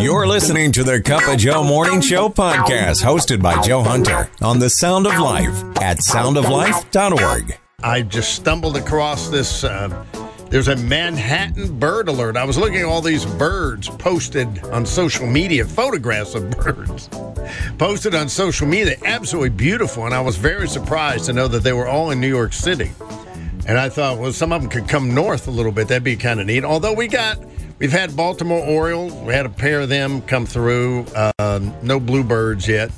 You're listening to the Cup of Joe Morning Show podcast, hosted by Joe Hunter on the Sound of Life at soundoflife.org. I just stumbled across this. Uh, there's a Manhattan bird alert. I was looking at all these birds posted on social media, photographs of birds posted on social media. Absolutely beautiful. And I was very surprised to know that they were all in New York City. And I thought, well, some of them could come north a little bit. That'd be kind of neat. Although we got, we've had Baltimore Orioles. We had a pair of them come through. Uh, no bluebirds yet.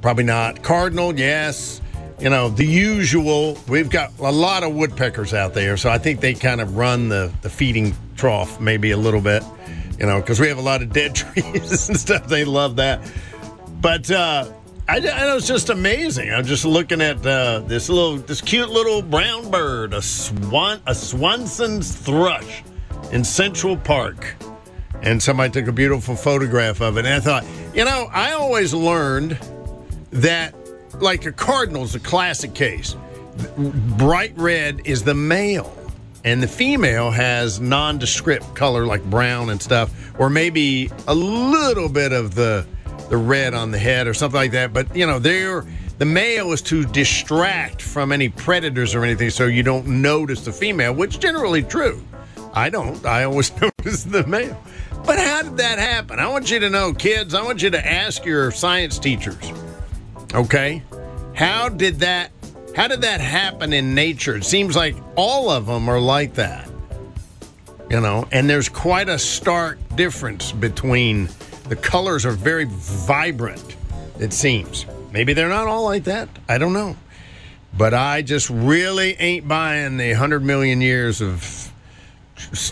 Probably not. Cardinal, yes you know, the usual. We've got a lot of woodpeckers out there, so I think they kind of run the, the feeding trough maybe a little bit, you know, because we have a lot of dead trees and stuff. They love that. But uh, I, I know it's just amazing. I'm just looking at uh, this little, this cute little brown bird, a swan, a Swainson's thrush in Central Park. And somebody took a beautiful photograph of it. And I thought, you know, I always learned that like a cardinal's a classic case. Bright red is the male, and the female has nondescript color like brown and stuff, or maybe a little bit of the the red on the head or something like that. But you know, they're the male is to distract from any predators or anything, so you don't notice the female, which generally true. I don't. I always notice the male. But how did that happen? I want you to know, kids. I want you to ask your science teachers Okay. How did that how did that happen in nature? It seems like all of them are like that. You know, and there's quite a stark difference between the colors are very vibrant, it seems. Maybe they're not all like that. I don't know. But I just really ain't buying the 100 million years of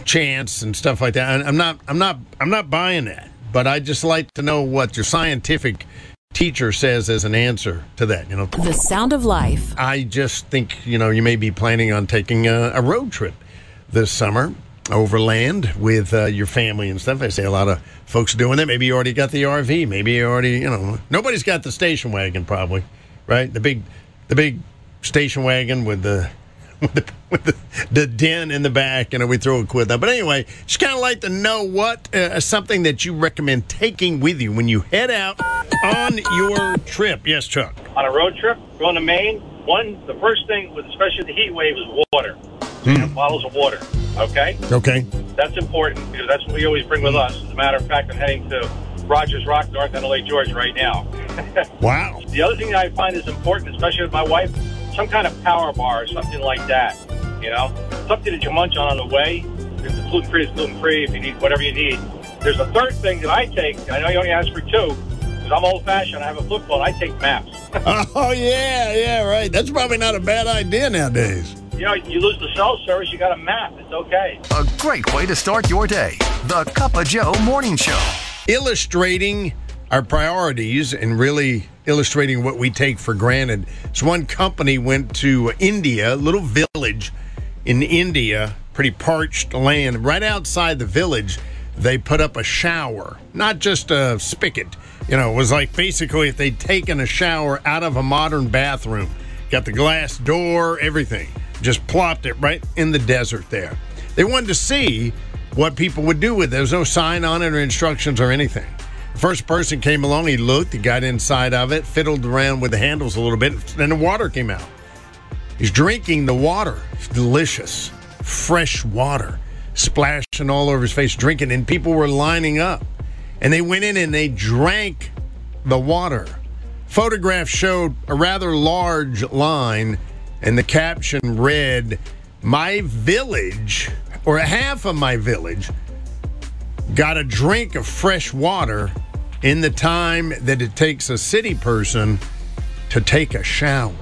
chance and stuff like that. I'm not I'm not I'm not buying that. But I just like to know what your scientific teacher says as an answer to that. You know, the sound of life. I just think you know you may be planning on taking a, a road trip this summer overland with uh, your family and stuff. I see a lot of folks doing that. Maybe you already got the RV. Maybe you already you know nobody's got the station wagon probably, right? The big the big station wagon with the with the, with the, the den in the back, and we throw a quid out. But anyway, just kind of like to know what uh, something that you recommend taking with you when you head out on your trip. Yes, Chuck. On a road trip, going to Maine, one the first thing with especially the heat wave is water. Hmm. Bottles of water. Okay. Okay. That's important because that's what we always bring with us. As a matter of fact, I'm heading to Rogers Rock, North End Lake George right now. wow. The other thing that I find is important, especially with my wife, some kind of power bar or something like that. You know, something that you munch on on the way. If it's gluten free, it's gluten free. If you need whatever you need. There's a third thing that I take. I know you only asked for two because I'm old fashioned. I have a flip phone. I take maps. oh yeah, yeah, right. That's probably not a bad idea nowadays. You know, you lose the cell service, you got a map. It's okay. A great way to start your day. The Cup of Joe Morning Show. Illustrating our priorities and really illustrating what we take for granted. So one company went to India, a little village in India, pretty parched land. Right outside the village, they put up a shower, not just a spigot. You know, it was like basically if they'd taken a shower out of a modern bathroom, got the glass door, everything, just plopped it right in the desert there. They wanted to see what people would do with it. There was no sign on it or instructions or anything. First person came along, he looked, he got inside of it, fiddled around with the handles a little bit, and the water came out. He's drinking the water. It's delicious. Fresh water splashing all over his face, drinking, and people were lining up. And they went in and they drank the water. Photographs showed a rather large line, and the caption read, My village, or half of my village, got a drink of fresh water in the time that it takes a city person to take a shower.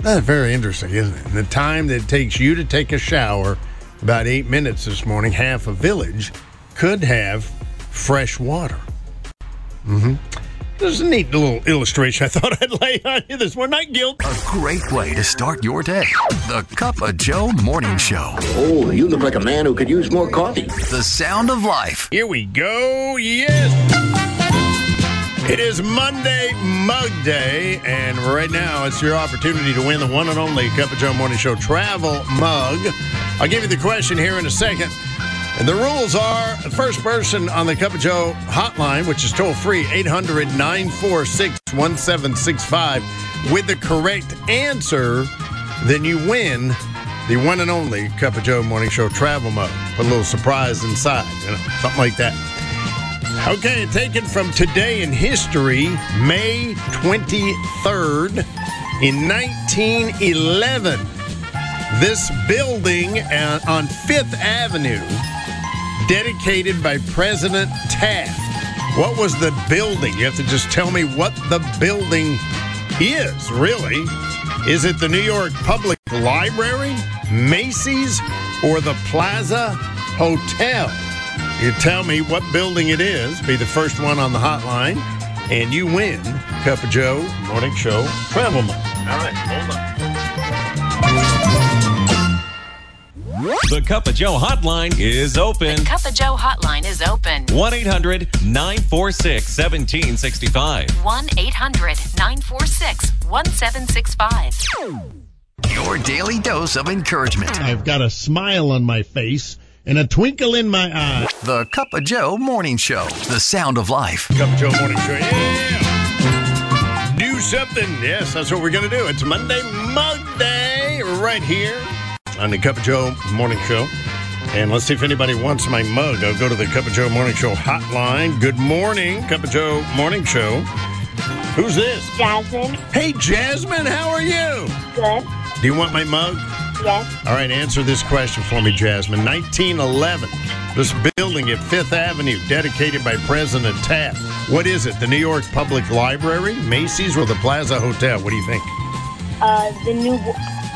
That's very interesting, isn't it? The time that it takes you to take a shower, about eight minutes this morning, half a village could have fresh water. Mm-hmm. This is a neat little illustration I thought I'd lay on you this morning. Not guilt. A great way to start your day. The Cup of Joe Morning Show. Oh, you look like a man who could use more coffee. The sound of life. Here we go. Yes. It is Monday Mug Day, and right now it's your opportunity to win the one and only Cup of Joe Morning Show travel mug. I'll give you the question here in a second. The rules are first person on the Cup of Joe hotline, which is toll free, 800 946 1765, with the correct answer, then you win the one and only Cup of Joe Morning Show travel mug. Put a little surprise inside, you know, something like that. Okay, taken from today in history, May 23rd, in 1911. This building uh, on Fifth Avenue, dedicated by President Taft. What was the building? You have to just tell me what the building is, really. Is it the New York Public Library, Macy's, or the Plaza Hotel? You tell me what building it is, be the first one on the hotline, and you win Cup of Joe Morning Show Travel Month. All right, hold on. The Cup of Joe hotline is open. The Cup of Joe hotline is open. 1 800 946 1765. 1 800 946 1765. Your daily dose of encouragement. I've got a smile on my face and a twinkle in my eye. The Cup of Joe Morning Show. The sound of life. Cup of Joe Morning Show. Yeah! Do something. Yes, that's what we're going to do. It's Monday Mug Day right here on the Cup of Joe Morning Show. And let's see if anybody wants my mug. I'll go to the Cup of Joe Morning Show hotline. Good morning, Cup of Joe Morning Show. Who's this? Jasmine. Hey, Jasmine, how are you? Good. Do you want my mug? Yes. All right, answer this question for me, Jasmine. 1911, this building at Fifth Avenue, dedicated by President Taft. What is it? The New York Public Library, Macy's, or the Plaza Hotel? What do you think? Uh, the new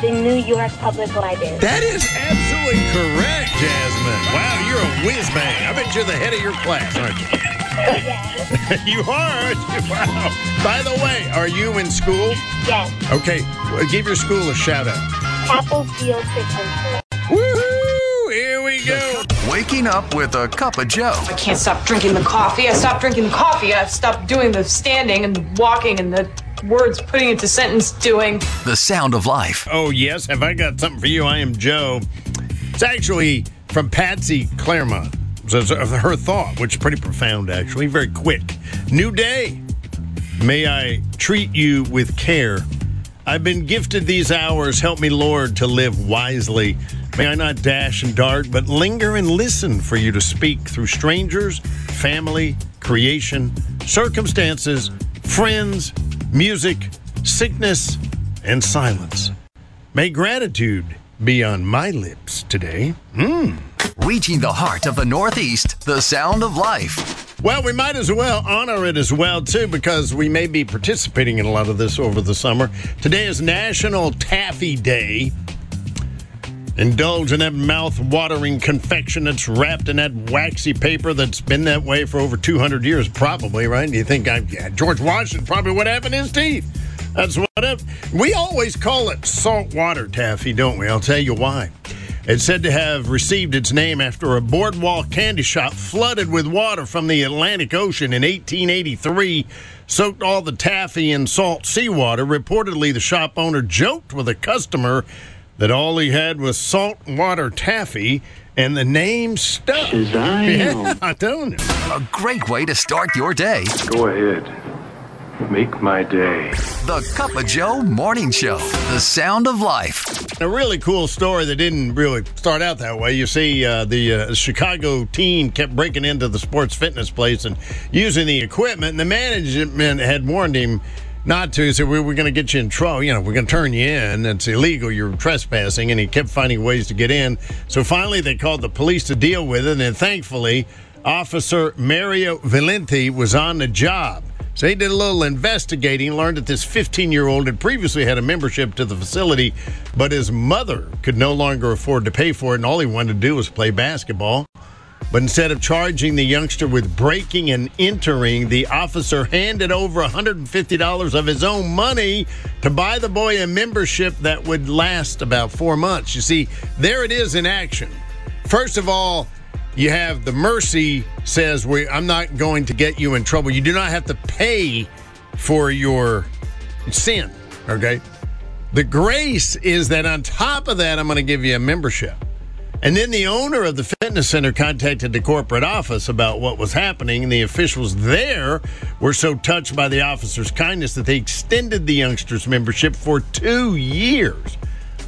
the New York Public Library. That is absolutely correct, Jasmine. Wow, you're a whiz bang. I bet you're the head of your class, aren't you? Yes. you are. Wow. By the way, are you in school? Yes. Okay, well, give your school a shout out. Apple Field Christian Woohoo! Here we go. Waking up with a cup of Joe. I can't stop drinking the coffee. I stopped drinking the coffee. I've stopped doing the standing and the walking and the words putting into sentence doing. The sound of life. Oh, yes. Have I got something for you? I am Joe. It's actually from Patsy Clairmont. So it's her thought, which is pretty profound, actually. Very quick. New day. May I treat you with care. I've been gifted these hours. Help me, Lord, to live wisely. May I not dash and dart, but linger and listen for you to speak through strangers, family, creation, circumstances, friends, music, sickness, and silence. May gratitude be on my lips today. Mm. Reaching the heart of the Northeast. The sound of life. Well, we might as well honor it as well, too, because we may be participating in a lot of this over the summer. Today is National Taffy Day. Indulge in that mouth watering confection that's wrapped in that waxy paper that's been that way for over 200 years, probably, right? You think I, yeah, George Washington probably would have in his teeth? That's what it, we always call it saltwater taffy, don't we? I'll tell you why. It's said to have received its name after a boardwalk candy shop flooded with water from the Atlantic Ocean in 1883 soaked all the taffy in salt seawater. Reportedly, the shop owner joked with a customer that all he had was salt water taffy, and the name stuck. Yeah, I don't know. A great way to start your day. Go ahead. Make my day. The Cup of Joe Morning Show. The sound of life. A really cool story that didn't really start out that way. You see, uh, the uh, Chicago team kept breaking into the sports fitness place and using the equipment, and the management had warned him not to. He said, we, We're going to get you in trouble. You know, we're going to turn you in. It's illegal. You're trespassing. And he kept finding ways to get in. So finally, they called the police to deal with it. And thankfully, Officer Mario Valenti was on the job. So he did a little investigating, learned that this 15 year old had previously had a membership to the facility, but his mother could no longer afford to pay for it, and all he wanted to do was play basketball. But instead of charging the youngster with breaking and entering, the officer handed over $150 of his own money to buy the boy a membership that would last about four months. You see, there it is in action. First of all, you have the mercy says we I'm not going to get you in trouble. You do not have to pay for your sin, okay? The grace is that on top of that I'm going to give you a membership. And then the owner of the fitness center contacted the corporate office about what was happening, and the officials there were so touched by the officer's kindness that they extended the youngster's membership for two years.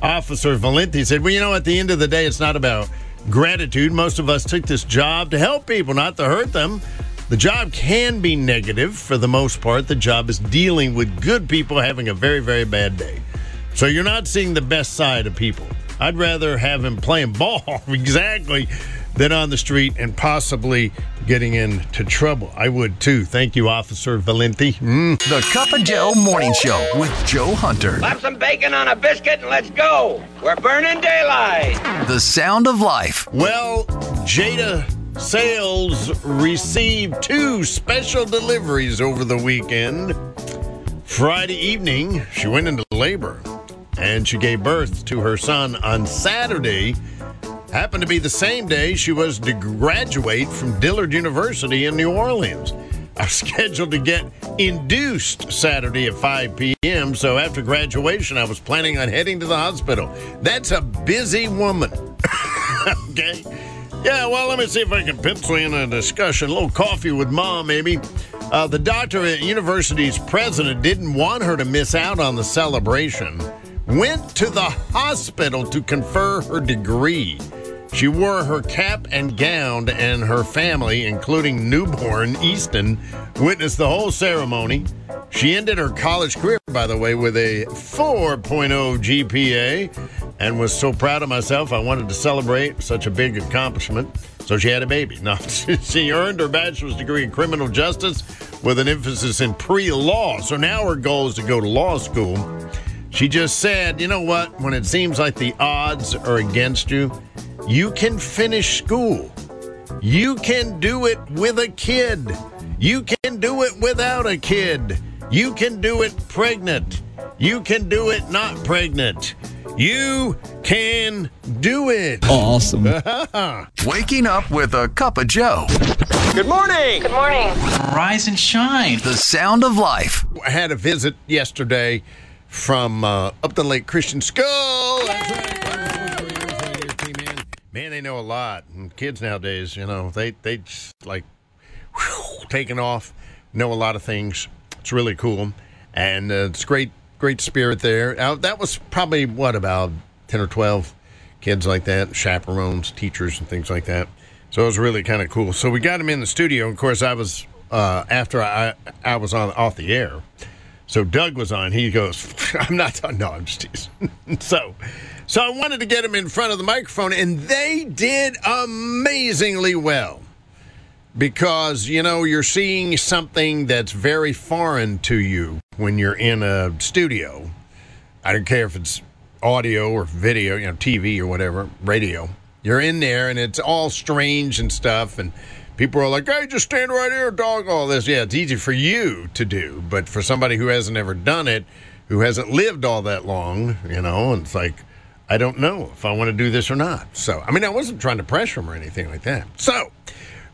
Officer Valenti said, Well, you know, at the end of the day, it's not about gratitude. Most of us took this job to help people, not to hurt them. The job can be negative for the most part. The job is dealing with good people having a very, very bad day. So you're not seeing the best side of people. I'd rather have him playing ball exactly than on the street and possibly getting into trouble. I would too. Thank you, Officer Valenti. Mm. The Cup of Joe Morning Show with Joe Hunter. Slap some bacon on a biscuit and let's go. We're burning daylight. The sound of life. Well, Jada Sales received two special deliveries over the weekend. Friday evening, she went into labor and she gave birth to her son on Saturday. Happened to be the same day she was to graduate from Dillard University in New Orleans. I was scheduled to get induced Saturday at 5 p.m., so after graduation, I was planning on heading to the hospital. That's a busy woman. okay? Yeah, well, let me see if I can pencil in a discussion. A little coffee with mom, maybe. Uh, the doctor at university's president didn't want her to miss out on the celebration went to the hospital to confer her degree. She wore her cap and gown, and her family, including newborn Easton, witnessed the whole ceremony. She ended her college career, by the way, with a 4.0 GPA and was so proud of myself, I wanted to celebrate such a big accomplishment. So she had a baby. No, she earned her bachelor's degree in criminal justice with an emphasis in pre law. So now her goal is to go to law school. She just said, you know what? When it seems like the odds are against you, you can finish school. You can do it with a kid. You can do it without a kid. You can do it pregnant. You can do it not pregnant. You can do it. Awesome. Waking up with a cup of Joe. Good morning. Good morning. Rise and shine. The sound of life. I had a visit yesterday from uh, Upton Lake Christian School. Man, they know a lot. And kids nowadays, you know, they they just like whew, taking off, know a lot of things. It's really cool, and uh, it's great, great spirit there. Uh, that was probably what about ten or twelve kids like that, chaperones, teachers, and things like that. So it was really kind of cool. So we got him in the studio. Of course, I was uh, after I I was on off the air. So Doug was on. He goes, "I'm not. No, I'm just teasing." so, so I wanted to get him in front of the microphone, and they did amazingly well. Because you know you're seeing something that's very foreign to you when you're in a studio. I don't care if it's audio or video, you know, TV or whatever, radio. You're in there, and it's all strange and stuff, and people are like, hey, just stand right here, dog, all this. Yeah, it's easy for you to do, but for somebody who hasn't ever done it, who hasn't lived all that long, you know, and it's like, I don't know if I want to do this or not. So, I mean, I wasn't trying to pressure him or anything like that. So,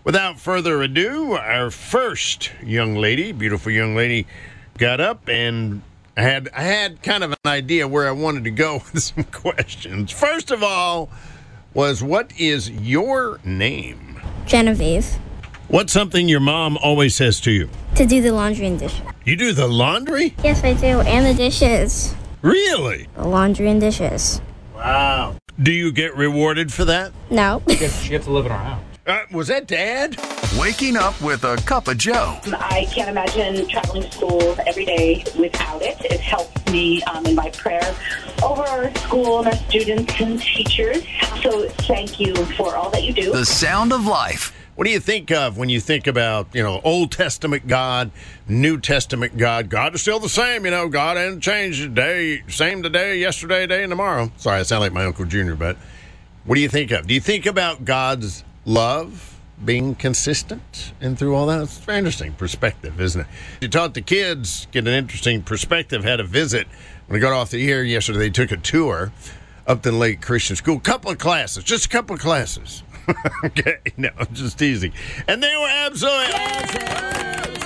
without further ado, our first young lady, beautiful young lady, got up and I had I had kind of an idea where I wanted to go with some questions. First of all, was what is your name? Genevieve. What's something your mom always says to you? To do the laundry and dishes. You do the laundry? Yes, I do. And the dishes. Really? The laundry and dishes. Wow. Do you get rewarded for that? No. She gets, she gets to live in our house. Uh, was that dad? Waking up with a cup of Joe. I can't imagine traveling to school every day without it. It helps me um, in my prayer over our school and our students and teachers. So thank you for all that you do. The sound of life. What do you think of when you think about, you know, Old Testament God, New Testament God? God is still the same, you know. God hasn't changed today, same today, yesterday, today, and tomorrow. Sorry, I sound like my Uncle Junior, but what do you think of? Do you think about God's love being consistent and through all that? It's very interesting perspective, isn't it? You taught the kids get an interesting perspective, had a visit. When I got off the air yesterday, they took a tour Upton Lake Christian School. Couple of classes, just a couple of classes. okay, no, just teasing. And they were absolutely awesome.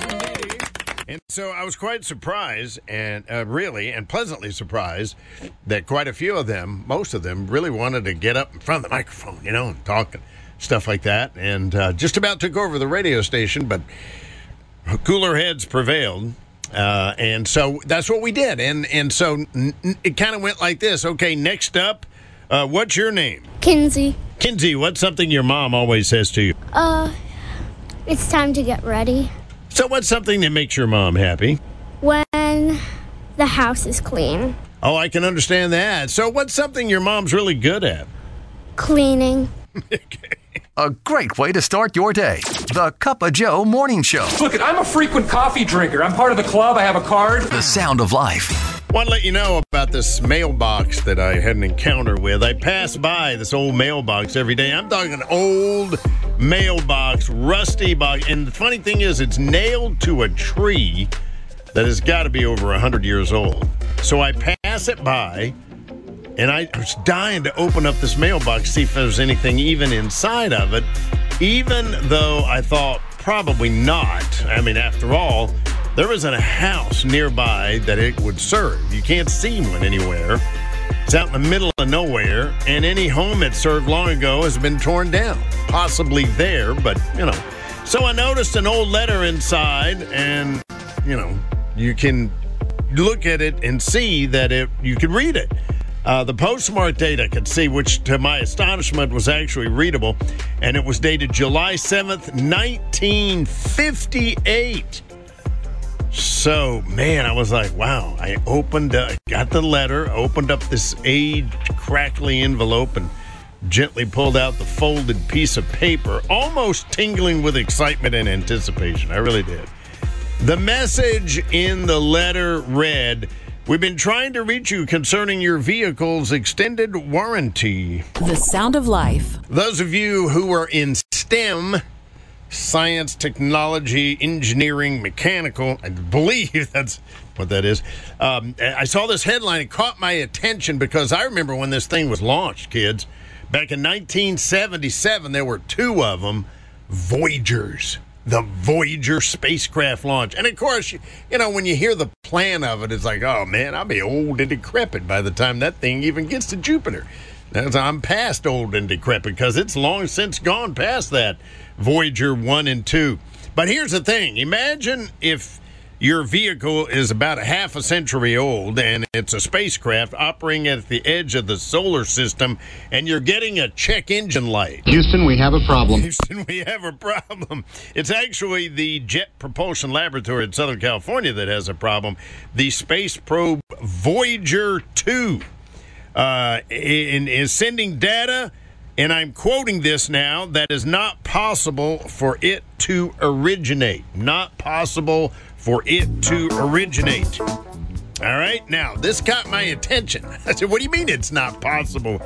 And so I was quite surprised, and uh, really, and pleasantly surprised that quite a few of them, most of them, really wanted to get up in front of the microphone, you know, and talk and stuff like that. And uh, just about took over the radio station, but cooler heads prevailed. Uh, and so that's what we did. And and so n- it kind of went like this. Okay, next up, uh, what's your name? Kinsey. Kinsey, what's something your mom always says to you? Uh, it's time to get ready. So what's something that makes your mom happy? When the house is clean. Oh, I can understand that. So what's something your mom's really good at? Cleaning. A great way to start your day. The Cup of Joe Morning Show. Look, I'm a frequent coffee drinker. I'm part of the club. I have a card. The sound of life. Want to let you know about this mailbox that I had an encounter with. I pass by this old mailbox every day. I'm talking an old mailbox, rusty box. And the funny thing is, it's nailed to a tree that has got to be over 100 years old. So I pass it by, and I was dying to open up this mailbox, see if there was anything even inside of it, even though I thought probably not. I mean, after all, there isn't a house nearby that it would serve. You can't see one anywhere. It's out in the middle of nowhere, and any home it served long ago has been torn down. Possibly there, but you know. So I noticed an old letter inside, and you know, you can look at it and see that it you could read it. Uh, the postmark data could see, which to my astonishment was actually readable, and it was dated July 7th, 1958. So, man, I was like, wow. I opened, uh, got the letter, opened up this aged, crackly envelope, and gently pulled out the folded piece of paper, almost tingling with excitement and anticipation. I really did. The message in the letter read, We've been trying to reach you concerning your vehicle's extended warranty. The sound of life. Those of you who are in STEM, science, technology, engineering, mechanical, I believe that's what that is. Um, I saw this headline. It caught my attention because I remember when this thing was launched, kids. Back in 1977, there were two of them Voyagers the Voyager spacecraft launch. And of course, you, you, know, when you hear the plan of it, it's like, oh man, I'll be old and decrepit by the time that thing even gets to Jupiter. That's, I'm past old and decrepit because it's long since gone past that Voyager 1 and 2. But here's the thing imagine if your vehicle is about a half a century old and it's a spacecraft operating at the edge of the solar system and you're getting a check engine light. Houston, we have a problem. Houston, we have a problem. It's actually the Jet Propulsion Laboratory in Southern California that has a problem. The space probe Voyager 2 uh, is sending data. And I'm quoting this now that is not possible for it to originate. Not possible for it to originate. All right, now this got my attention. I said, What do you mean it's not possible?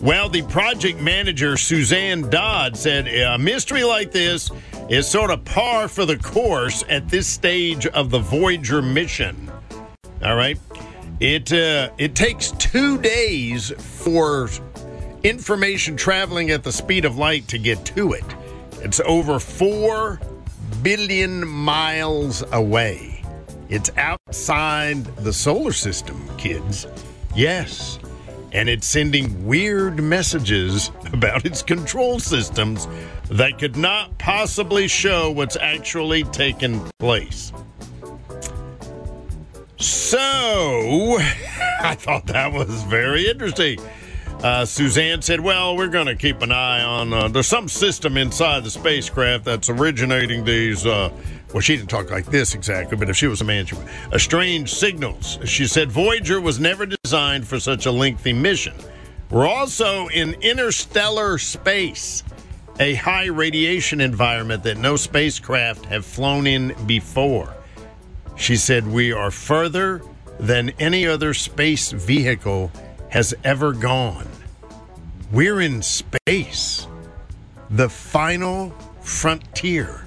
Well, the project manager, Suzanne Dodd, said a mystery like this is sort of par for the course at this stage of the Voyager mission. All right, it, uh, it takes two days for information traveling at the speed of light to get to it. It's over four billion miles away. It's outside the solar system, kids. Yes. And it's sending weird messages about its control systems that could not possibly show what's actually taken place. So, I thought that was very interesting. Uh, Suzanne said, Well, we're going to keep an eye on. Uh, there's some system inside the spacecraft that's originating these. Uh, well, she didn't talk like this exactly, but if she was a man, she would. Uh, strange signals. She said, Voyager was never designed for such a lengthy mission. We're also in interstellar space, a high radiation environment that no spacecraft have flown in before. She said, We are further than any other space vehicle has ever gone. We're in space, the final frontier.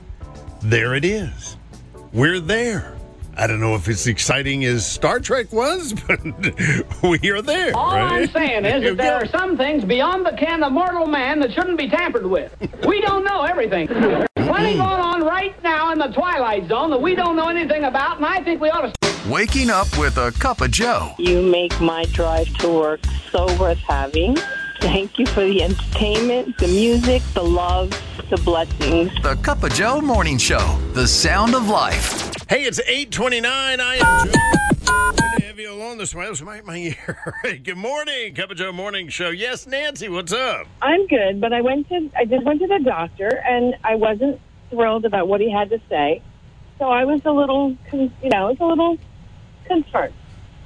There it is. We're there. I don't know if it's exciting as Star Trek was, but we are there. All right? I'm saying is that there are some things beyond the ken of mortal man that shouldn't be tampered with. We don't know everything. There's plenty going on right now in the the Twilight Zone that we don't know anything about, and I think we ought to. Waking up with a cup of Joe. You make my drive to work so worth having. Thank you for the entertainment, the music, the love, the blessings. The Cup of Joe Morning Show. The sound of life. Hey, it's 829. I am Joe. Good to have you along this way. That was my, my ear. Good morning, Cup of Joe Morning Show. Yes, Nancy, what's up? I'm good, but I went to I just went to the doctor and I wasn't thrilled about what he had to say. So I was a little, con- you know, I was a little concerned.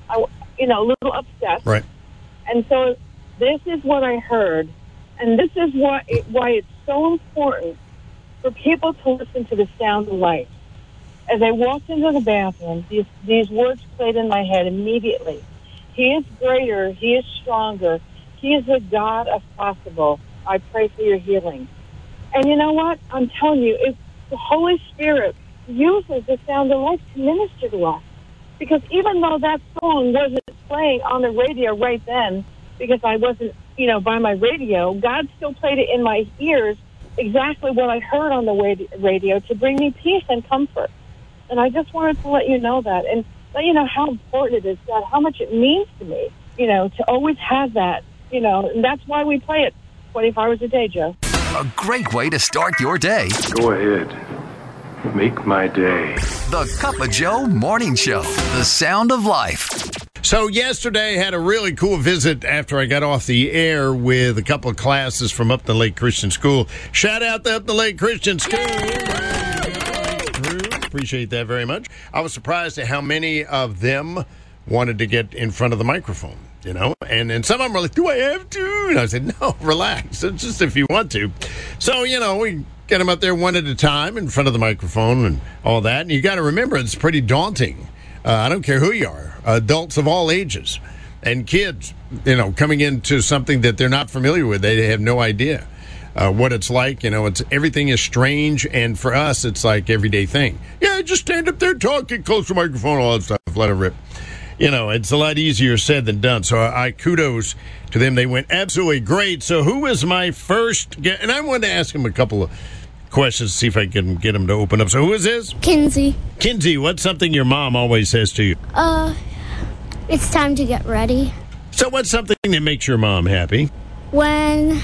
I, w- you know, a little upset. Right. And so this is what I heard, and this is why it, why it's so important for people to listen to the sound of life. As I walked into the bathroom, these these words played in my head immediately. He is greater. He is stronger. He is the God of possible. I pray for your healing. And you know what? I'm telling you, if the Holy Spirit uses the sound of life to minister to us, because even though that song wasn't playing on the radio right then, because I wasn't, you know, by my radio, God still played it in my ears exactly what I heard on the radio to bring me peace and comfort. And I just wanted to let you know that and let you know how important it is, God, how much it means to me, you know, to always have that, you know, and that's why we play it 24 hours a day, Joe. A great way to start your day. Go ahead. Make my day. The Cup of Joe Morning Show. The sound of life. So yesterday I had a really cool visit after I got off the air with a couple of classes from Upton Lake Christian School. Shout out to Upton Lake Christian School. Appreciate that very much. I was surprised at how many of them wanted to get in front of the microphone, you know, and and some of them were like, "Do I have to?" And I said, "No, relax. It's just if you want to." So you know, we get them up there one at a time in front of the microphone and all that. And you got to remember, it's pretty daunting. Uh, I don't care who you are, adults of all ages and kids, you know, coming into something that they're not familiar with. They have no idea uh, what it's like. You know, it's everything is strange, and for us, it's like everyday thing. Yeah, just stand up there, talk, get close to the microphone, all that stuff, let it rip. You know, it's a lot easier said than done. So I kudos to them. They went absolutely great. So who was my first? Get, and I wanted to ask him a couple of questions to see if I can get him to open up. So who is this? Kinsey. Kinsey, what's something your mom always says to you? Uh, it's time to get ready. So what's something that makes your mom happy? When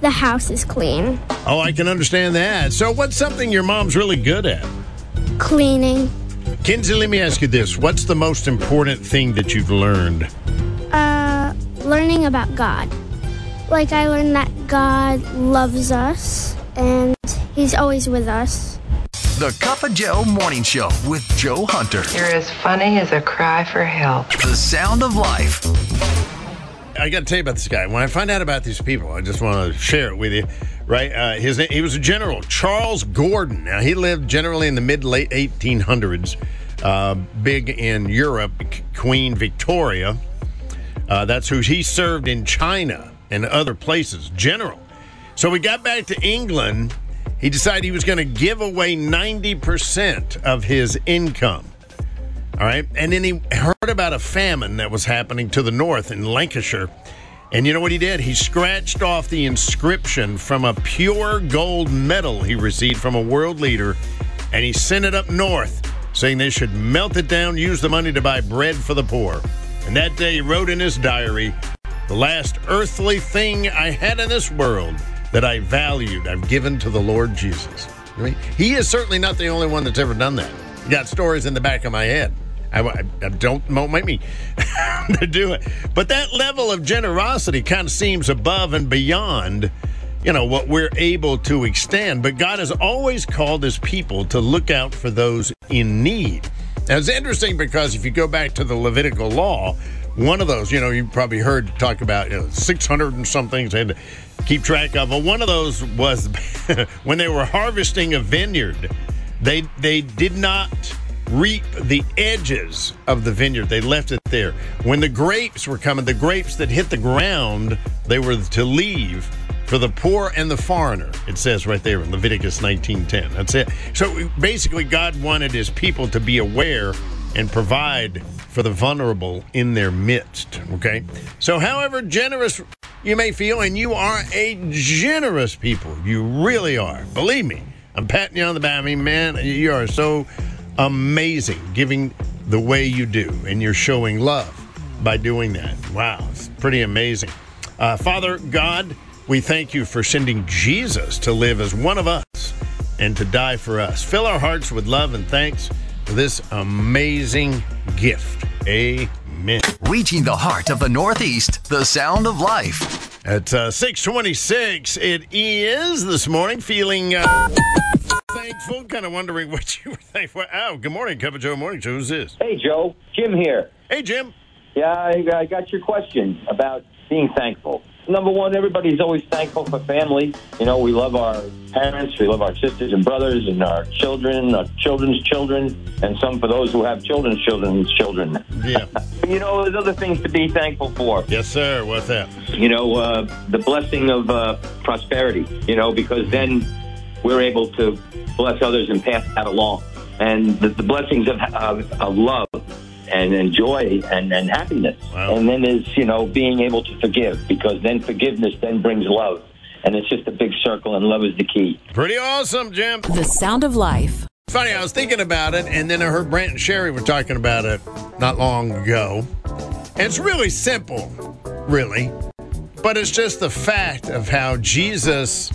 the house is clean. Oh, I can understand that. So what's something your mom's really good at? Cleaning. Kinsey, let me ask you this. What's the most important thing that you've learned? Uh, learning about God. Like I learned that God loves us and he's always with us. The Cup of Joe Morning Show with Joe Hunter. You're as funny as a cry for help. The sound of life. I got to tell you about this guy. When I find out about these people, I just want to share it with you. Right? Uh, his he was a general, Charles Gordon. Now he lived generally in the mid late 1800s, uh, big in Europe. Queen Victoria. Uh, that's who he served in China and other places. General. So we got back to England. He decided he was going to give away 90% of his income. All right. And then he heard about a famine that was happening to the north in Lancashire. And you know what he did? He scratched off the inscription from a pure gold medal he received from a world leader and he sent it up north saying they should melt it down, use the money to buy bread for the poor. And that day he wrote in his diary, The last earthly thing I had in this world that I valued, I've given to the Lord Jesus. I mean, he is certainly not the only one that's ever done that. Got stories in the back of my head. I, I, I don't don't make me to do it, but that level of generosity kind of seems above and beyond, you know, what we're able to extend. But God has always called His people to look out for those in need. Now, it's interesting because if you go back to the Levitical law, one of those, you know, you probably heard talk about you know, 600 and some things to keep track of. Well, one of those was when they were harvesting a vineyard, they they did not reap the edges of the vineyard. They left it there. When the grapes were coming, the grapes that hit the ground, they were to leave for the poor and the foreigner. It says right there in Leviticus 19:10. That's it. So basically God wanted his people to be aware and provide for the vulnerable in their midst, okay? So however generous you may feel and you are a generous people, you really are. Believe me. I'm patting you on the back. I mean, man, you are so amazing giving the way you do, and you're showing love by doing that. Wow, it's pretty amazing. Uh, Father God, we thank you for sending Jesus to live as one of us and to die for us. Fill our hearts with love and thanks for this amazing gift. Amen. Reaching the heart of the Northeast, the sound of life. At uh, 626, it is this morning, feeling uh, thankful, kind of wondering what you were thankful for. Oh, good morning, Cup of Joe Morning Show. Who's this? Hey, Joe. Jim here. Hey, Jim. Yeah, I, I got your question about being thankful. Number one, everybody's always thankful for family. You know, we love our parents, we love our sisters and brothers, and our children, our children's children, and some for those who have children's children's children. Yeah. you know, there's other things to be thankful for. Yes, sir. What's that? You know, uh, the blessing of uh, prosperity, you know, because then we're able to bless others and pass that along. And the, the blessings of, of, of love and, and joy and, and happiness. And then is, you know, being able to forgive because then forgiveness then brings love. And it's just a big circle and love is the key. Pretty awesome, Jim. The sound of life. Funny, I was thinking about it, and then I heard Brant and Sherry were talking about it not long ago. And it's really simple, really. But it's just the fact of how Jesus,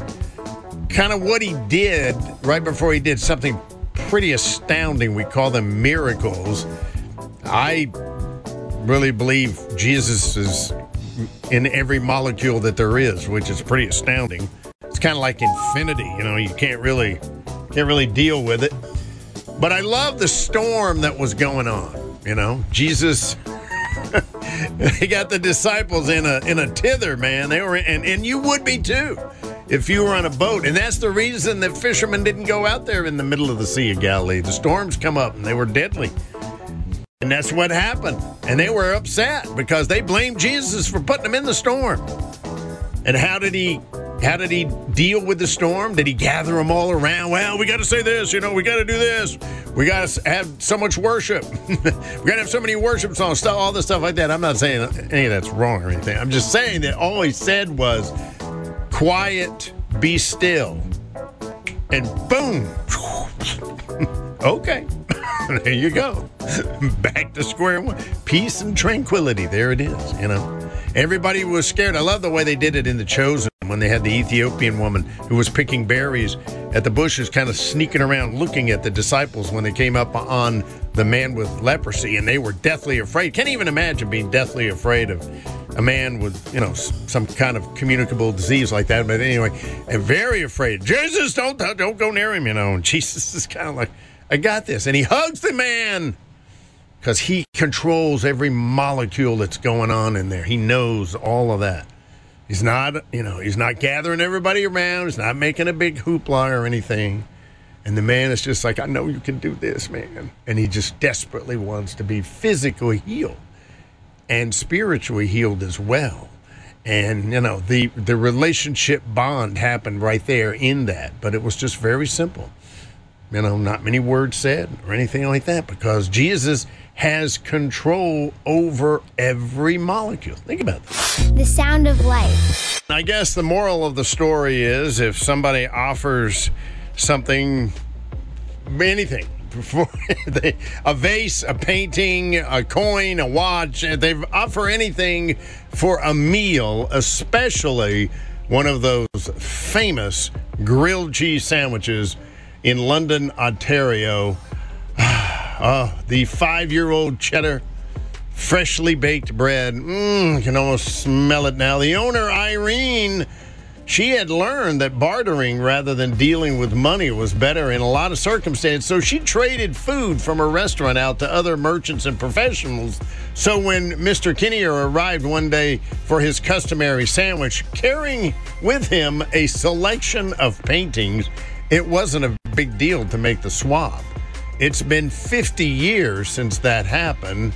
kind of what he did right before he did something pretty astounding. We call them miracles. I really believe Jesus is in every molecule that there is, which is pretty astounding. It's kind of like infinity, you know, you can't really can't really deal with it. But I love the storm that was going on, you know. Jesus he got the disciples in a in a tither, man. They were and and you would be too if you were on a boat. And that's the reason that fishermen didn't go out there in the middle of the Sea of Galilee. The storms come up and they were deadly. And that's what happened. And they were upset because they blamed Jesus for putting them in the storm. And how did he how did he deal with the storm? Did he gather them all around? Well, we got to say this, you know, we got to do this. We got to have so much worship. we got to have so many worship songs, stuff, all this stuff like that. I'm not saying any of that's wrong or anything. I'm just saying that all he said was, quiet, be still. And boom. okay. there you go. Back to square one. Peace and tranquility. There it is, you know. Everybody was scared. I love the way they did it in The Chosen when they had the Ethiopian woman who was picking berries at the bushes, kind of sneaking around looking at the disciples when they came up on the man with leprosy, and they were deathly afraid. Can't even imagine being deathly afraid of a man with, you know, some kind of communicable disease like that. But anyway, and very afraid. Jesus, don't don't go near him, you know. And Jesus is kind of like, I got this, and he hugs the man because he controls every molecule that's going on in there. He knows all of that. He's not, you know, he's not gathering everybody around. He's not making a big hoopla or anything. And the man is just like, I know you can do this, man. And he just desperately wants to be physically healed and spiritually healed as well. And you know, the the relationship bond happened right there in that, but it was just very simple. You know, not many words said or anything like that because Jesus has control over every molecule. Think about that. The sound of life. I guess the moral of the story is if somebody offers something, anything, for they, a vase, a painting, a coin, a watch, they offer anything for a meal, especially one of those famous grilled cheese sandwiches in London, Ontario. Uh, the five year old cheddar, freshly baked bread. Mmm, can almost smell it now. The owner, Irene, she had learned that bartering rather than dealing with money was better in a lot of circumstances. So she traded food from her restaurant out to other merchants and professionals. So when Mr. Kinnear arrived one day for his customary sandwich, carrying with him a selection of paintings, it wasn't a big deal to make the swap. It's been 50 years since that happened.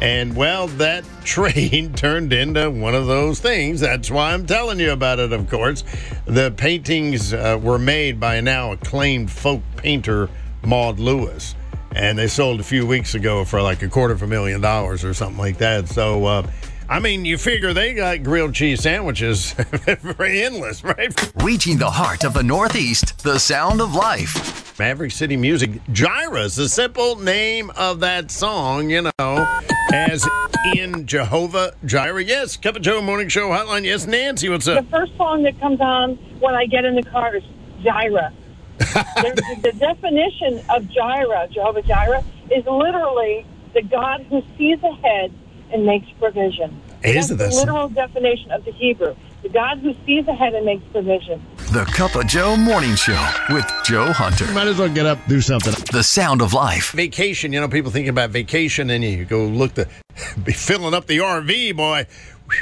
And well, that trade turned into one of those things. That's why I'm telling you about it, of course. The paintings uh, were made by now acclaimed folk painter, Maud Lewis. And they sold a few weeks ago for like a quarter of a million dollars or something like that. So, uh, I mean, you figure they got grilled cheese sandwiches, very endless, right? Reaching the heart of the Northeast, the sound of life. Maverick City Music. Jireh's the simple name of that song, you know, as in Jehovah Jireh. Yes, Cup of Joe Morning Show Hotline. Yes, Nancy, what's up? The first song that comes on when I get in the car is Jireh. the, the definition of Jireh, Jehovah Jireh, is literally the God who sees ahead and makes provision. Is That's it the literal definition of the Hebrew. The God who sees ahead and makes provision. The Cup of Joe Morning Show with Joe Hunter. Might as well get up, do something. The sound of life. Vacation, you know, people thinking about vacation, and you go look to be filling up the RV, boy.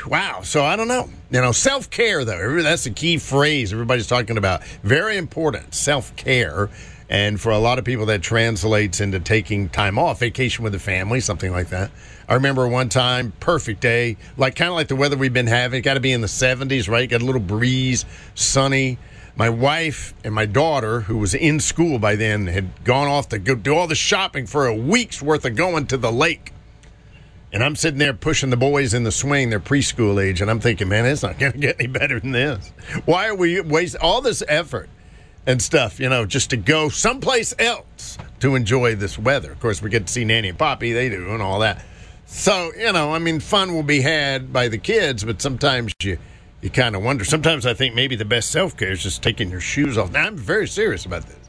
Wow. So I don't know. You know, self care, though. That's the key phrase everybody's talking about. Very important. Self care. And for a lot of people, that translates into taking time off, vacation with the family, something like that. I remember one time, perfect day, like kind of like the weather we've been having. Got to be in the 70s, right? Got a little breeze, sunny. My wife and my daughter, who was in school by then, had gone off to go do all the shopping for a week's worth of going to the lake. And I'm sitting there pushing the boys in the swing, they're preschool age, and I'm thinking, man, it's not going to get any better than this. Why are we wasting all this effort and stuff, you know, just to go someplace else to enjoy this weather? Of course, we get to see Nanny and Poppy, they do, and all that. So, you know, I mean, fun will be had by the kids, but sometimes you you kind of wonder. Sometimes I think maybe the best self care is just taking your shoes off. Now, I'm very serious about this.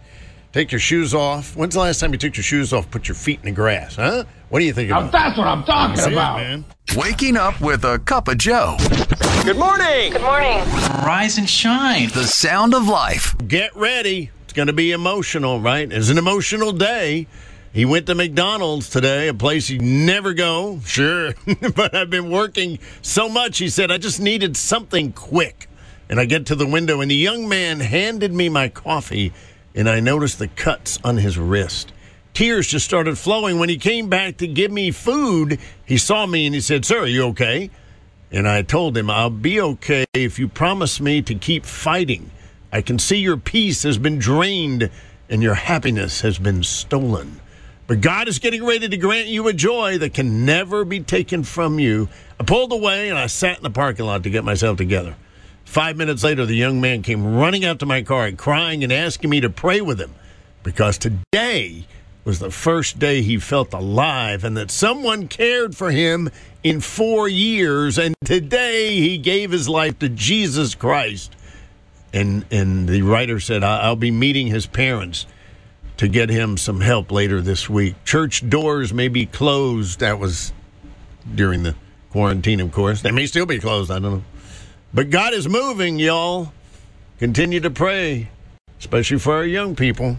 Take your shoes off. When's the last time you took your shoes off, put your feet in the grass, huh? What do you think about that's what I'm talking That's it, about. man. Waking up with a cup of Joe. Good morning. Good morning. Rise and shine. The sound of life. Get ready. It's going to be emotional, right? It's an emotional day. He went to McDonald's today, a place you never go, sure. but I've been working so much, he said, I just needed something quick. And I get to the window, and the young man handed me my coffee, and I noticed the cuts on his wrist. Tears just started flowing. When he came back to give me food, he saw me and he said, Sir, are you okay? And I told him, I'll be okay if you promise me to keep fighting. I can see your peace has been drained and your happiness has been stolen. But God is getting ready to grant you a joy that can never be taken from you. I pulled away and I sat in the parking lot to get myself together. Five minutes later, the young man came running out to my car and crying and asking me to pray with him because today was the first day he felt alive and that someone cared for him in four years. And today he gave his life to Jesus Christ. And, and the writer said, "I- I'll be meeting his parents to get him some help later this week. Church doors may be closed. That was during the quarantine, of course. They may still be closed. I don't know. But God is moving, y'all. Continue to pray, especially for our young people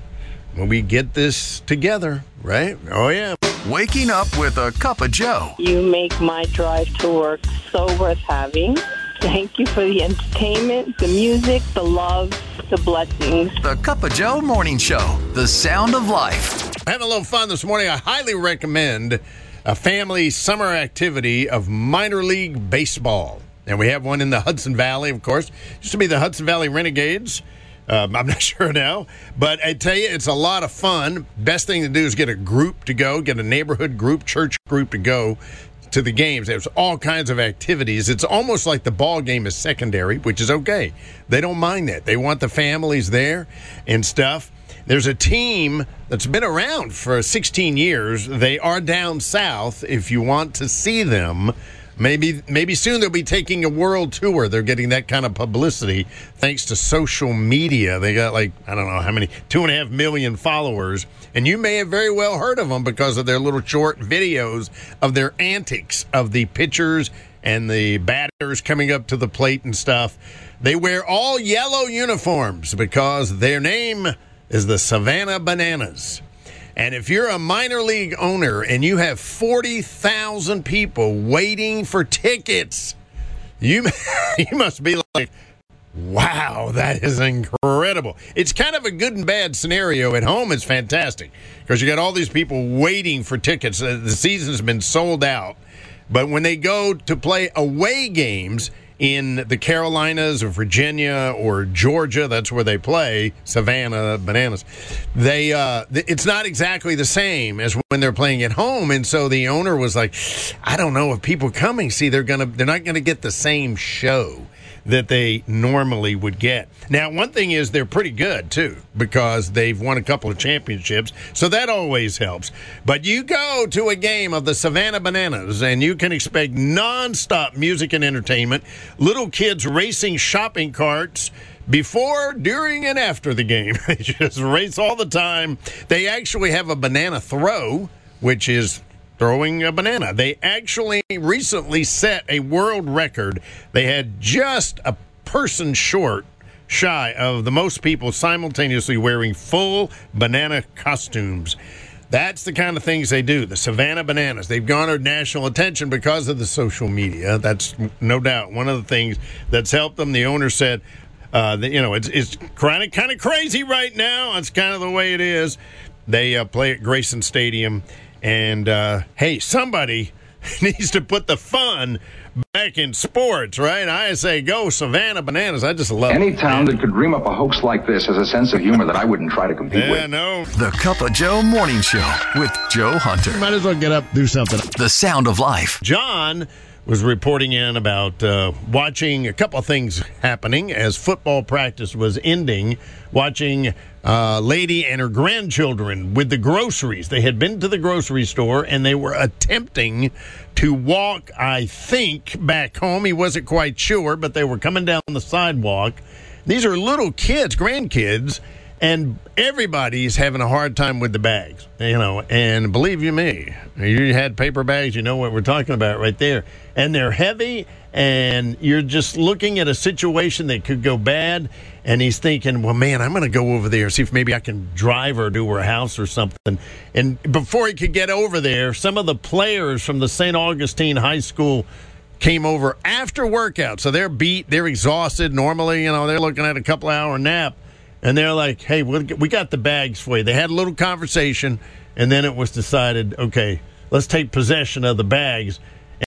when we get this together, right? Oh, yeah. Waking up with a cup of Joe. You make my drive to work so worth having. Thank you for the entertainment, the music, the love, the blessings. The Cup of Joe Morning Show. The sound of life. Having a little fun this morning. I highly recommend a family summer activity of minor league baseball. And we have one in the Hudson Valley, of course. Used to be the Hudson Valley Renegades. Um, I'm not sure now, but I tell you, it's a lot of fun. Best thing to do is get a group to go, get a neighborhood group, church group to go to the games. There's all kinds of activities. It's almost like the ball game is secondary, which is okay. They don't mind that. They want the families there and stuff. There's a team that's been around for 16 years. They are down south. If you want to see them, maybe maybe soon they'll be taking a world tour. They're getting that kind of publicity thanks to social media. They got like I don't know how many two and a half million followers, and you may have very well heard of them because of their little short videos of their antics of the pitchers and the batters coming up to the plate and stuff. They wear all yellow uniforms because their name is the Savannah Bananas. And if you're a minor league owner and you have 40,000 people waiting for tickets, you, you must be like, wow, that is incredible. It's kind of a good and bad scenario. At home, it's fantastic because you got all these people waiting for tickets. Uh, The season's been sold out. But when they go to play away games, in the Carolinas or Virginia or Georgia, that's where they play Savannah Bananas. They uh, it's not exactly the same as when they're playing at home, and so the owner was like, "I don't know if people coming see they're gonna they're not gonna get the same show." That they normally would get. Now, one thing is they're pretty good too because they've won a couple of championships, so that always helps. But you go to a game of the Savannah Bananas and you can expect nonstop music and entertainment, little kids racing shopping carts before, during, and after the game. they just race all the time. They actually have a banana throw, which is throwing a banana. They actually recently set a world record. They had just a person short shy of the most people simultaneously wearing full banana costumes. That's the kind of things they do. The Savannah Bananas. They've garnered national attention because of the social media. That's no doubt one of the things that's helped them. The owner said, uh, that, you know, it's, it's kind of kind of crazy right now. It's kind of the way it is. They uh, play at Grayson Stadium. And uh, hey, somebody needs to put the fun back in sports, right? I say go Savannah Bananas. I just love Any it. town that could dream up a hoax like this has a sense of humor that I wouldn't try to compete Yeah, with. Yeah, no. The Cup of Joe Morning Show with Joe Hunter. Might as well get up, do something. The sound of life. John was reporting in about uh, watching a couple of things happening as football practice was ending. Watching uh, lady and her grandchildren with the groceries. They had been to the grocery store and they were attempting to walk. I think back home. He wasn't quite sure, but they were coming down the sidewalk. These are little kids, grandkids, and everybody's having a hard time with the bags, you know. And believe you me, you had paper bags, you know what we're talking about right there. And they're heavy, and you're just looking at a situation that could go bad. And he's thinking, well, man, I'm going to go over there, see if maybe I can drive her to her house or something. And before he could get over there, some of the players from the St. Augustine High School came over after workout. So they're beat, they're exhausted. Normally, you know, they're looking at a couple hour nap. And they're like, hey, we got the bags for you. They had a little conversation, and then it was decided, okay, let's take possession of the bags,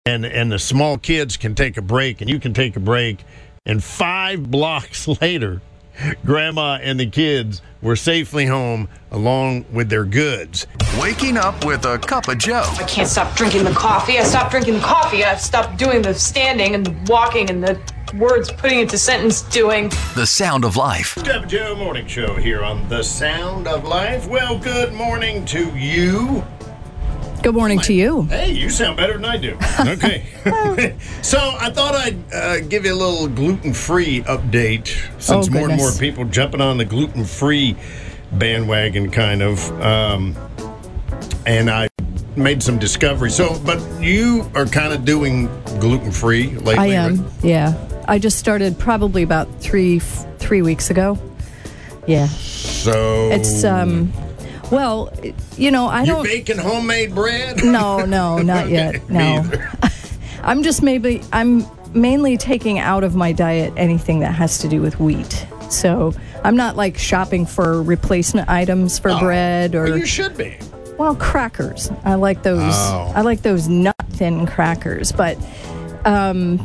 and, and the small kids can take a break, and you can take a break. And five blocks later, Grandma and the kids were safely home along with their goods. Waking up with a cup of Joe. I can't stop drinking the coffee. I stopped drinking the coffee. I've stopped doing the standing and the walking and the words putting into sentence doing. The sound of life. Cup Joe Morning Show here on The Sound of Life. Well, good morning to you. Good morning to you. Hey, you sound better than I do. Okay. so I thought I'd uh, give you a little gluten free update since Oh, more and more people jumping on the gluten free bandwagon, kind of. Um, and I made some discoveries. So, but you are kind of doing gluten free lately. I am. right? Yeah. I just started probably about three three weeks ago. Yeah. So It's um. Well, you know, I you don't. You baking homemade bread? No, no, not Okay, yet. No. I'm just maybe I'm mainly taking out of my diet anything that has to do with wheat. So I'm not like shopping for replacement items for Oh, bread or you should be. well crackers. I like those. Oh. I like those nut thin crackers, but um,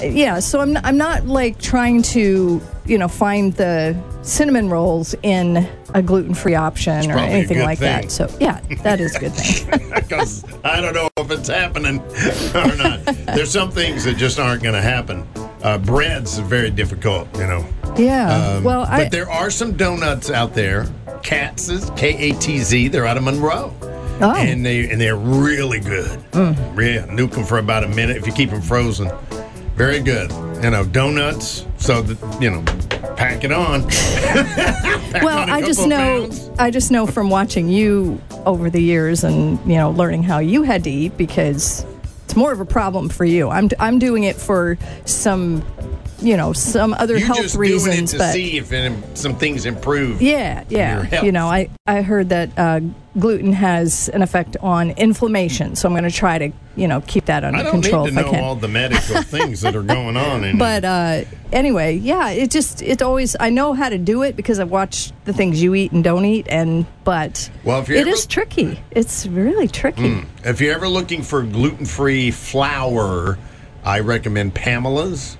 yeah. So I'm I'm not like trying to you know find the cinnamon rolls in a gluten free option or anything like thing. that. So yeah, that is a good thing. because I don't know if it's happening or not. There's some things that just aren't going to happen. Uh, bread's very difficult, you know. Yeah. Um, well, but I there are some donuts out there. Katz's, K A T Z. They're out of Monroe. Oh. And they and they're really good. Mm. Yeah, nuke them for about a minute if you keep them frozen. Very good. You know, donuts. So that, you know, pack it on. Pack well, on I just know pounds. I just know from watching you over the years and you know learning how you had to eat because it's more of a problem for you. I'm I'm doing it for some you know some other You're health just reasons, doing it to but see if it, some things improve. yeah, yeah. You know, I I heard that uh, gluten has an effect on inflammation, so I'm going to try to you know keep that under I don't control need if to I know can. all the medical things that are going on. In But uh, anyway, yeah, it just it always I know how to do it because I've watched the things you eat and don't eat, and but Well, if it ever- is tricky. It's really tricky. Mm. If you're ever looking for gluten free flour, I recommend Pamela's.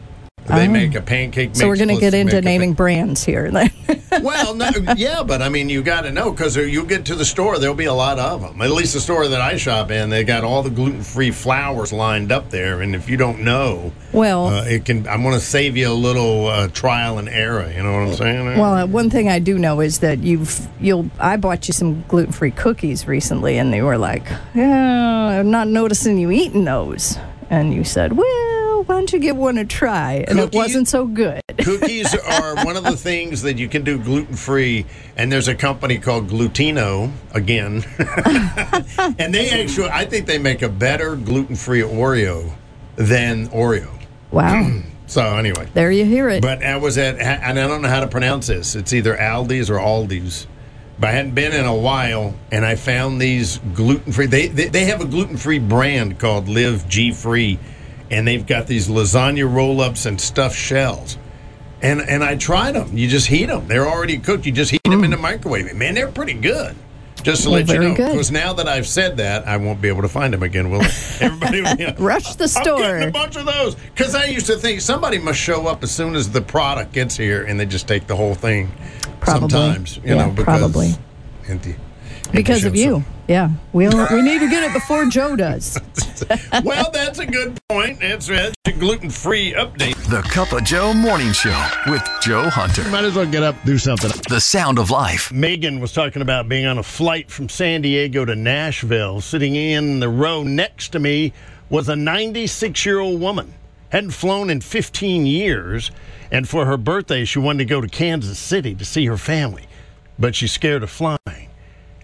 They Oh. make a pancake mix. So we're going to get into naming brands here. then. well, no, yeah, but I mean, you got to know because you get to the store, there'll be a lot of them. At least the store that I shop in, they got all the gluten free flours lined up there, and if you don't know, Well- uh, it can. I'm going to save you a little uh, trial and error. You know what I'm saying? well, uh, one thing I do know is that you've you'll. I bought you some gluten free cookies recently, and they were like, "Yeah, I'm not noticing you eating those." And you said, "Well, why don't you give one a try?" And it wasn't so good. Cookies are one of the things that you can do gluten free, and there's a company called Glutino again, and they actually, I think they make a better gluten free Oreo than Oreo. Wow. So anyway, there you hear it. But I was at, and I don't know how to pronounce this. It's either Aldi's or Aldi's. But I hadn't been in a while, and I found these gluten free. They, they they have a gluten free brand called Live G Free, and they've got these lasagna roll ups and stuffed shells. And and I tried them. You just heat them. They're already cooked. You just heat them in the mm. microwave. Man, they're pretty good. Just to Well, let you know, because now that I've said that, I won't be able to find them again. Will I? everybody? will be like, Rush the store? I'm getting a bunch of those because I used to think somebody must show up as soon as the product gets here, and they just take the whole thing. Probably. Sometimes, you Yeah, know, because probably. Empty. because of empty you. Yeah, we we need to get it before Joe does. well, that's a good point. That's, that's a gluten free update. The Cup of Joe Morning Show with Joe Hunter. Might as well get up, do something. The sound of life. Megan was talking about being on a flight from San Diego to Nashville. Sitting in the row next to me was a 96 year old woman. Hadn't flown in 15 years, and for her birthday, she wanted to go to Kansas City to see her family, but she's scared of flying.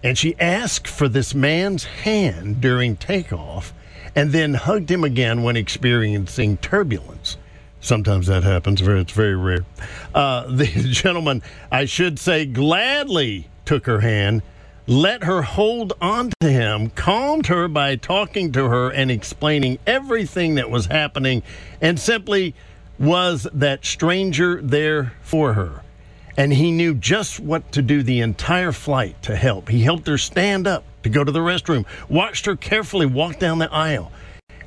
And she asked for this man's hand during takeoff and then hugged him again when experiencing turbulence. Sometimes that happens, it's very rare. Uh, the gentleman, I should say, gladly took her hand, let her hold on to him, calmed her by talking to her and explaining everything that was happening, and simply was that stranger there for her and he knew just what to do the entire flight to help. He helped her stand up to go to the restroom, watched her carefully walk down the aisle.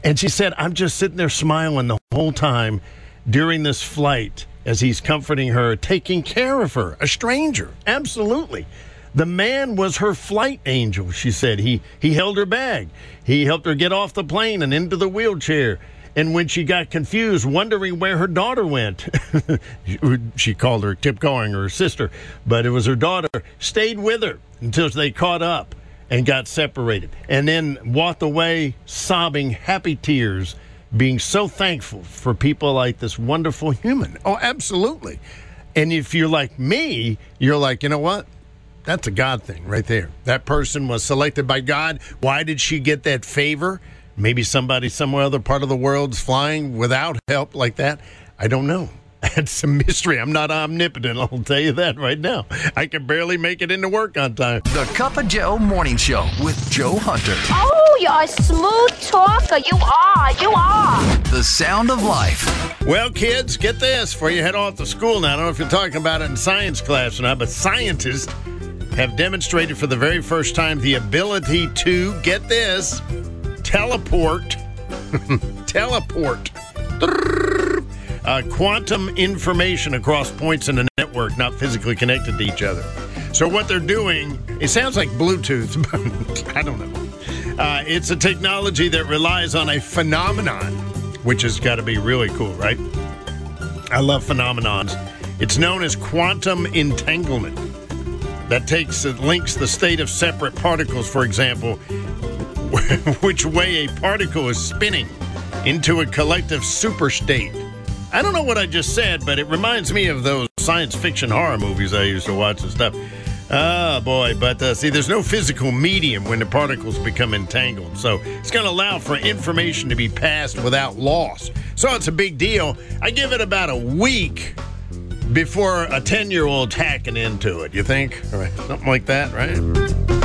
And she said, I'm just sitting there smiling the whole time during this flight as he's comforting her, taking care of her, a stranger. Absolutely. The man was her flight angel, she said. He, he held her bag. He helped her get off the plane and into the wheelchair. And when she got confused, wondering where her daughter went, she called her, kept calling her sister, but it was her daughter, stayed with her until they caught up and got separated. And then walked away sobbing happy tears, being so thankful for people like this wonderful human. Oh, absolutely. And if you're like me, you're like, you know what? That's a God thing right there. That person was selected by God. Why did she get that favor? Maybe somebody somewhere other part of the world's flying without help like that. I don't know. That's a mystery. I'm not omnipotent. I'll tell you that right now. I can barely make it into work on time. The Cup of Joe Morning Show with Joe Hunter. Oh, you're a smooth talker. You are. You are. The sound of life. Well, kids, get this before you head off to school. Now, I don't know if you're talking about it in science class or not, but scientists have demonstrated for the very first time the ability to get this teleport, teleport, uh, quantum information across points in a network not physically connected to each other. So, what they're doing, it sounds like Bluetooth, but I don't know. Uh, it's a technology that relies on a phenomenon, which has got to be really cool, right? I love phenomenons. It's known as quantum entanglement. That takes it links the state of separate particles, for example, which way a particle is spinning into a collective superstate. I don't know what I just said, but it reminds me of those science fiction horror movies I used to watch and stuff. Oh boy, but uh, see, there's no physical medium when the particles become entangled, so it's going to allow for information to be passed without loss. So it's a big deal. I give it about a week before a 10 year old's hacking into it, you think? Or something like that, right?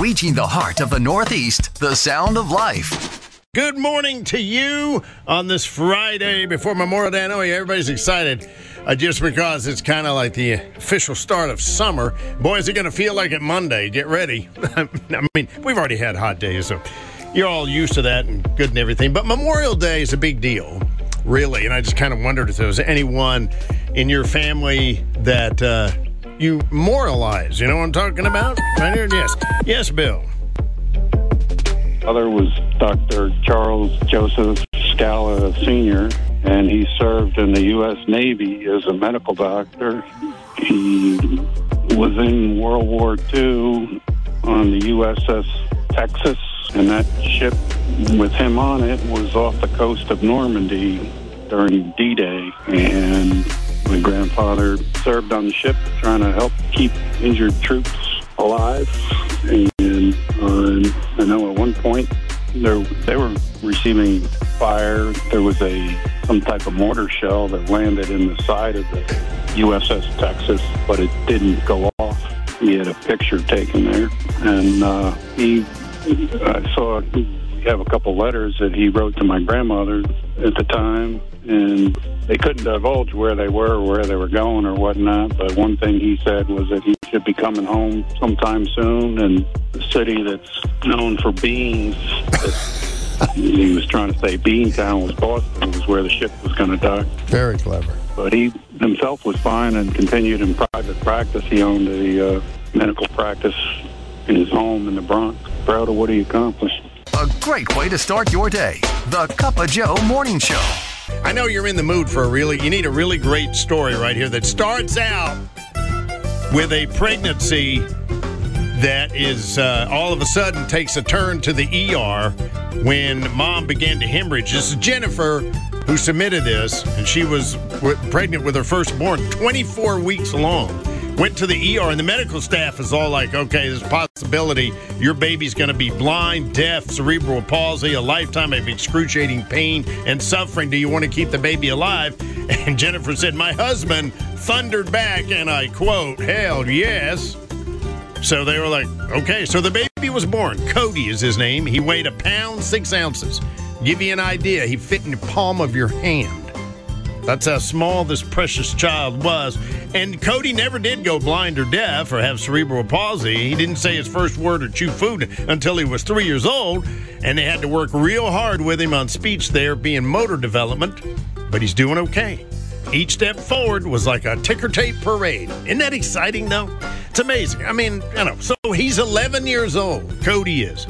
Reaching the heart of the Northeast, the sound of life. Good morning to you on this Friday before Memorial Day. I know everybody's excited uh, just because it's kind of like the official start of summer. Boys are going to feel like it Monday. Get ready. I mean, we've already had hot days, so you're all used to that and good and everything. But Memorial Day is a big deal. really. And I just kind of wondered if there was anyone in your family that uh, you moralize. You know what I'm talking about? Right here? Yes. Yes, Bill. Father was Dr. Charles Joseph Scala Sr., and he served in the U.S. Navy as a medical doctor. He was in World War II on the USS Texas, and that ship with him on it was off the coast of Normandy during D Day. And my grandfather served on the ship trying to help keep injured troops alive. And uh, I know at one point there, they were receiving fire. There was a some type of mortar shell that landed in the side of the USS Texas, but it didn't go off. He had a picture taken there, and uh, he. I saw we have a couple letters that he wrote to my grandmother at the time, and they couldn't divulge where they were, or where they were going, or whatnot. But one thing he said was that he should be coming home sometime soon, and the city that's known for beans. he was trying to say Beantown was Boston, was where the ship was going to dock. Very clever. But he himself was fine and continued in private practice. He owned a uh, medical practice in his home in the Bronx. Proud of what he accomplished. A great way to start your day. The Cup of Joe Morning Show. I know you're in the mood for a really, you need a really great story right here that starts out with a pregnancy that is uh, all of a sudden takes a turn to the ER when mom began to hemorrhage. This is Jennifer who submitted this, and she was pregnant with her firstborn, 24 weeks long. Went to the ER, and the medical staff is all like, okay, there's a possibility your baby's going to be blind, deaf, cerebral palsy, a lifetime of excruciating pain and suffering. Do you want to keep the baby alive? And Jennifer said, My husband thundered back, and I quote, Hell yes. So they were like, okay. So the baby was born. Cody is his name. He weighed a pound, six ounces. Give you an idea, he fit in the palm of your hand. That's how small this precious child was. And Cody never did go blind or deaf or have cerebral palsy. He didn't say his first word or chew food until he was three years old. And they had to work real hard with him on speech therapy and motor development. But he's doing okay. Each step forward was like a ticker tape parade. Isn't that exciting, though? It's amazing. I mean, you know, so he's 11 years old, Cody is,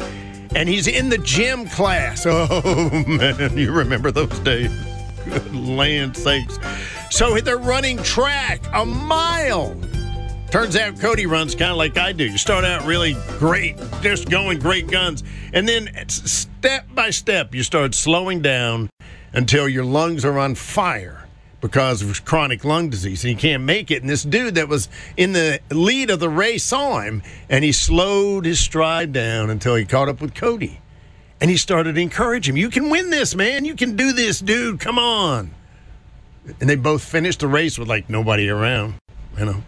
and he's in the gym class. Oh, man, you remember those days. Land sakes. So they're running track a mile. Turns out Cody runs kind of like I do. You start out really great, just going great guns. And then step by step, you start slowing down until your lungs are on fire because of chronic lung disease and he can't make it. And this dude that was in the lead of the race saw him and he slowed his stride down until he caught up with Cody. And he started to encourage him. You can win this, man. You can do this, dude. Come on. And they both finished the race with like nobody around, you know,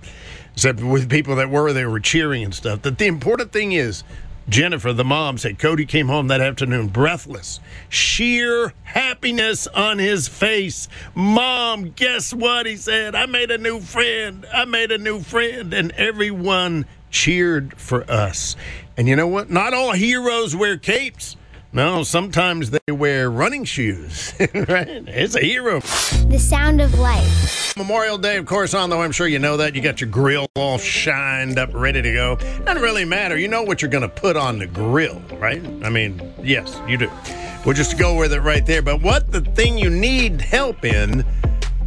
except with people that were, they were cheering and stuff. That the important thing is, Jennifer, the mom, said Cody came home that afternoon breathless, sheer happiness on his face. Mom, guess what? He said, I made a new friend. I made a new friend. And everyone cheered for us. And you know what? Not all heroes wear capes. No, sometimes they wear running shoes, right? It's a hero. The sound of life. Memorial Day, of course, on though. I'm sure you know that. You got your grill all shined up, ready to go. Doesn't really matter. You know what you're going to put on the grill, right? I mean, yes, you do. We'll just go with it right there. But what the thing you need help in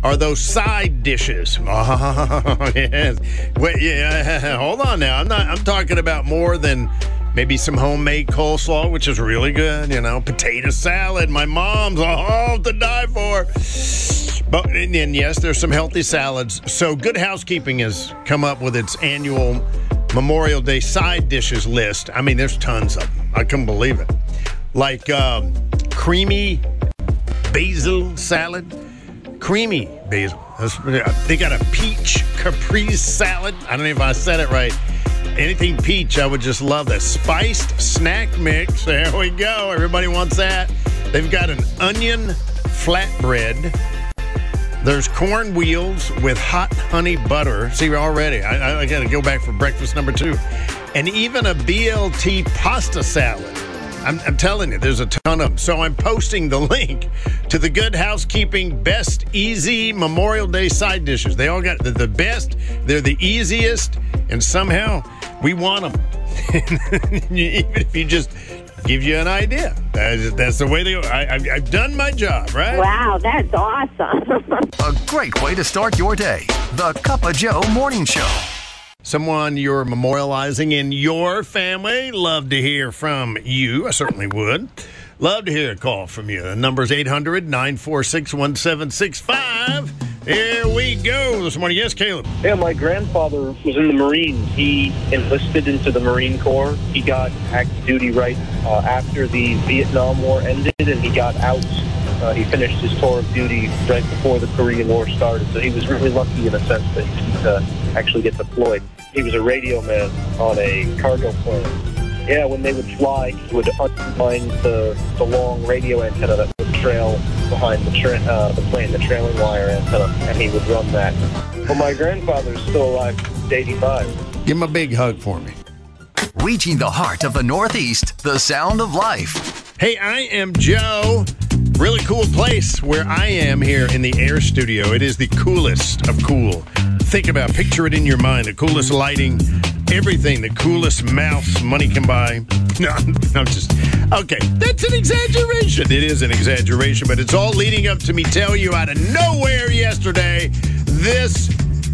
are those side dishes. Oh, yes. Wait, yeah, hold on now. I'm not. I'm talking about more than maybe some homemade coleslaw, which is really good. You know, potato salad. My mom's all to die for. But and, and yes, there's some healthy salads. So Good Housekeeping has come up with its annual Memorial Day side dishes list. I mean, there's tons of them. I couldn't believe it. Like um, creamy basil salad, creamy basil. They got a peach caprese salad. I don't know if I said it right. Anything peach, I would just love that. Spiced snack mix. There we go. Everybody wants that. They've got an onion flatbread. There's corn wheels with hot honey butter. See, already, I, I got to go back for breakfast number two. And even a BLT pasta salad. I'm, I'm telling you, there's a ton of them. So I'm posting the link to the Good Housekeeping Best Easy Memorial Day side dishes. They all got the, the best, they're the easiest, and somehow we want them. Even if you just give you an idea. That's, that's the way they go. I, I've, I've done my job, right? Wow, that's awesome. A great way to start your day. The Cup of Joe Morning Show. Someone you're memorializing in your family. Love to hear from you. I certainly would. Love to hear a call from you. The number's 800 946 1765. Here we go this morning. Yes, Caleb. Yeah, my grandfather was in the Marines. He enlisted into the Marine Corps. He got active duty right uh, after the Vietnam War ended, and he got out. Uh, he finished his tour of duty right before the Korean War started, so he was really lucky in a sense that he could uh, actually get deployed. He was a radio man on a cargo plane. Yeah, when they would fly, he would unwind the, the long radio antenna that would trail behind the, tra- uh, the plane, the trailing wire antenna, and he would run that. Well, my grandfather's still alive, he's 85. Give him a big hug for me. Reaching the heart of the Northeast, the sound of life. Hey, I am Joe. Really cool place where I am here in the air studio. It is the coolest of cool. Think about, picture it in your mind. The coolest lighting, everything, the coolest mouse money can buy. No, I'm just okay. That's an exaggeration. It is an exaggeration, but it's all leading up to me tell you out of nowhere yesterday. This,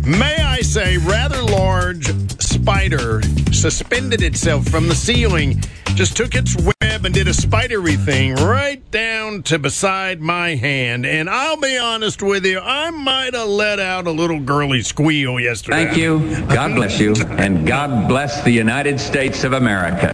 may I say, rather large spider suspended itself from the ceiling, just took its web and did a spidery thing right down to beside my hand. And I'll be honest with you, I might have let out a little girly squeal yesterday. Thank you. God bless you. And God bless the United States of America.